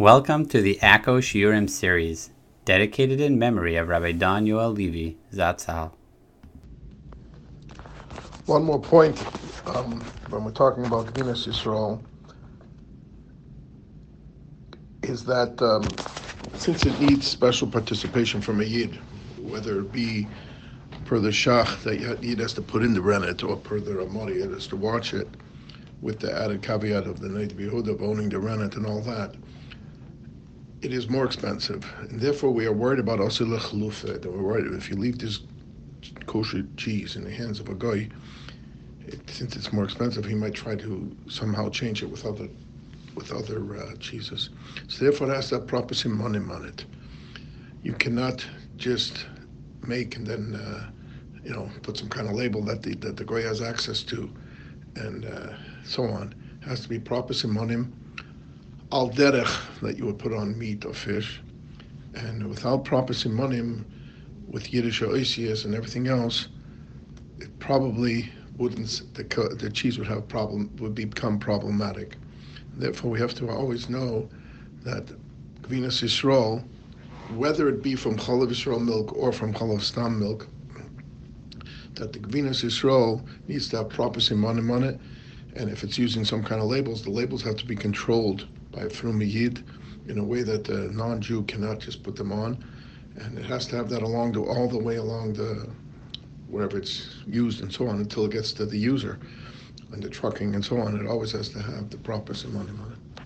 Welcome to the Akko Shiurim series, dedicated in memory of Rabbi Don Yoel Levy, Zatzal. One more point um, when we're talking about Gvinas Yisrael is that um, since it needs special participation from a Yid, whether it be per the Shach that Yid has to put in the Rennet or per the Ramadi Yid has to watch it, with the added caveat of the Noda B'Yehuda of owning the Rennet and all that, it is more expensive. And therefore, we are worried about Asila Chalufet. And we're worried if you leave this kosher cheese in the hands of a guy, it, since it's more expensive, he might try to somehow change it with other with other uh, cheeses. So therefore, it has that proper simonim on it. You cannot just make and then uh, you know put some kind of label that the that the guy has access to, and uh, so on. It has to be proper simonim al derech that you would put on meat or fish, and without proper simonim, with Yiddish or and everything else, it probably wouldn't. The, the cheese would have problem would become problematic. Therefore, we have to always know that Gvinas Yisrael, whether it be from Chalav Yisrael milk or from Chalav Stam milk, that the Gvinas Yisrael needs to have proper simonim on it, and if it's using some kind of labels, the labels have to be controlled by from a Yid in a way that the non-Jew cannot just put them on, and it has to have that along the all the way along the wherever it's used and so on until it gets to the user and the trucking and so on. It always has to have the proper simonim on